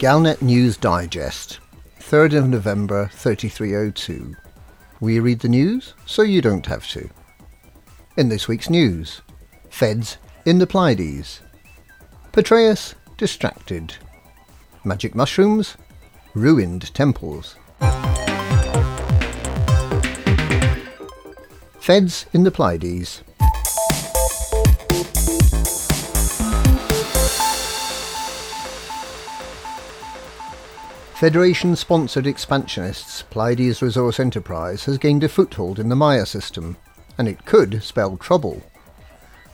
Galnet News Digest, 3rd of November 3302. We read the news so you don't have to. In this week's news, Feds in the Pleiades, Patreus distracted, magic mushrooms, ruined temples. Feds in the Pleiades. Federation sponsored expansionists Pleiades Resource Enterprise has gained a foothold in the Maia system, and it could spell trouble.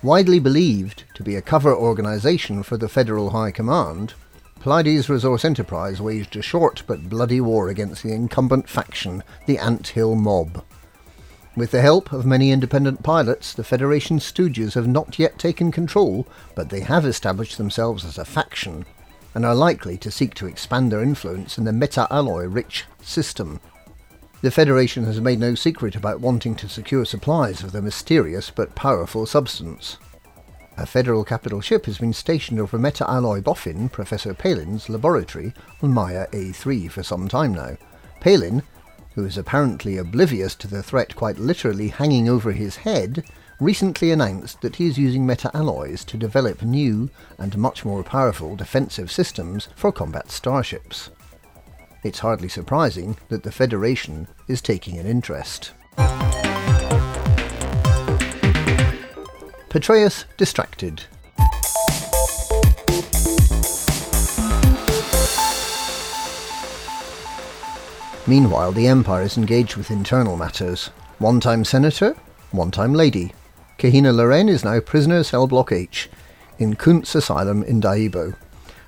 Widely believed to be a cover organisation for the Federal High Command, Pleiades Resource Enterprise waged a short but bloody war against the incumbent faction, the Ant Hill Mob. With the help of many independent pilots, the Federation stooges have not yet taken control, but they have established themselves as a faction and are likely to seek to expand their influence in the meta-alloy rich system. The Federation has made no secret about wanting to secure supplies of the mysterious but powerful substance. A federal capital ship has been stationed over meta-alloy boffin Professor Palin's laboratory on Maia A3 for some time now. Palin, who is apparently oblivious to the threat quite literally hanging over his head, recently announced that he is using meta-alloys to develop new and much more powerful defensive systems for combat starships. It's hardly surprising that the Federation is taking an interest. Patreus distracted. Meanwhile, the Empire is engaged with internal matters. One time senator, one time lady, Kahina Loren is now prisoner cell block H in Kuntz Asylum in Daibo,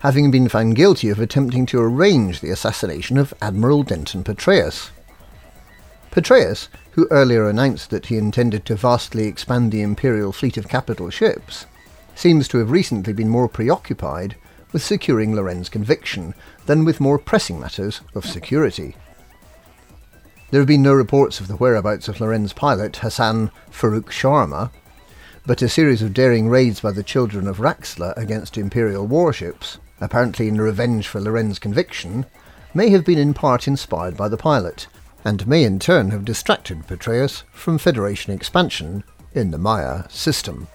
having been found guilty of attempting to arrange the assassination of Admiral Denton Patreus. Patreus, who earlier announced that he intended to vastly expand the Imperial fleet of capital ships, seems to have recently been more preoccupied with securing Loren's conviction than with more pressing matters of security. There have been no reports of the whereabouts of Loren's pilot, Hassan Farouk Sharma, but a series of daring raids by the children of Raxxla against Imperial warships, apparently in revenge for Loren's conviction, may have been in part inspired by the pilot, and may in turn have distracted Patreus from Federation expansion in the Maia system.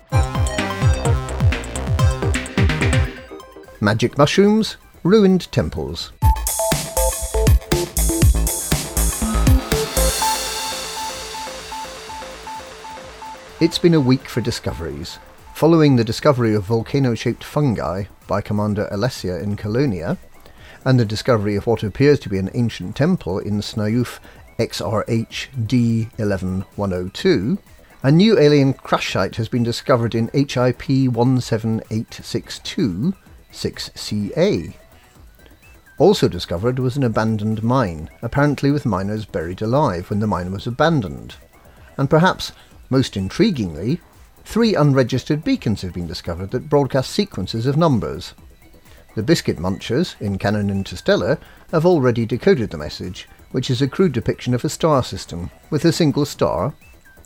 Magic mushrooms, ruined temples. It's been a week for discoveries. Following the discovery of volcano shaped fungi by Commander Alessia in Colonia, and the discovery of what appears to be an ancient temple in Synuefe XRH D11102, a new alien crash site has been discovered in HIP 17862 6CA. Also discovered was an abandoned mine, apparently with miners buried alive when the mine was abandoned. And perhaps most intriguingly, three unregistered beacons have been discovered that broadcast sequences of numbers. The Biscuit Munchers in Canonn Interstellar have already decoded the message, which is a crude depiction of a star system, with a single star,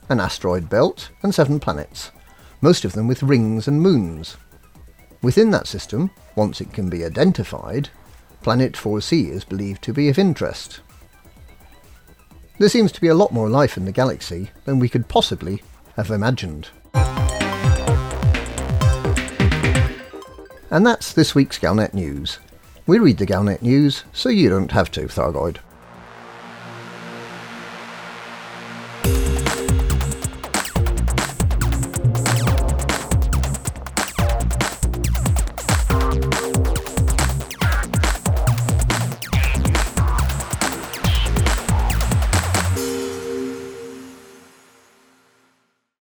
an asteroid belt, and seven planets, most of them with rings and moons. Within that system, once it can be identified, Planet 4C is believed to be of interest. There seems to be a lot more life in the galaxy than we could possibly have imagined. And that's this week's Galnet News. We read the Galnet News so you don't have to, Thargoid.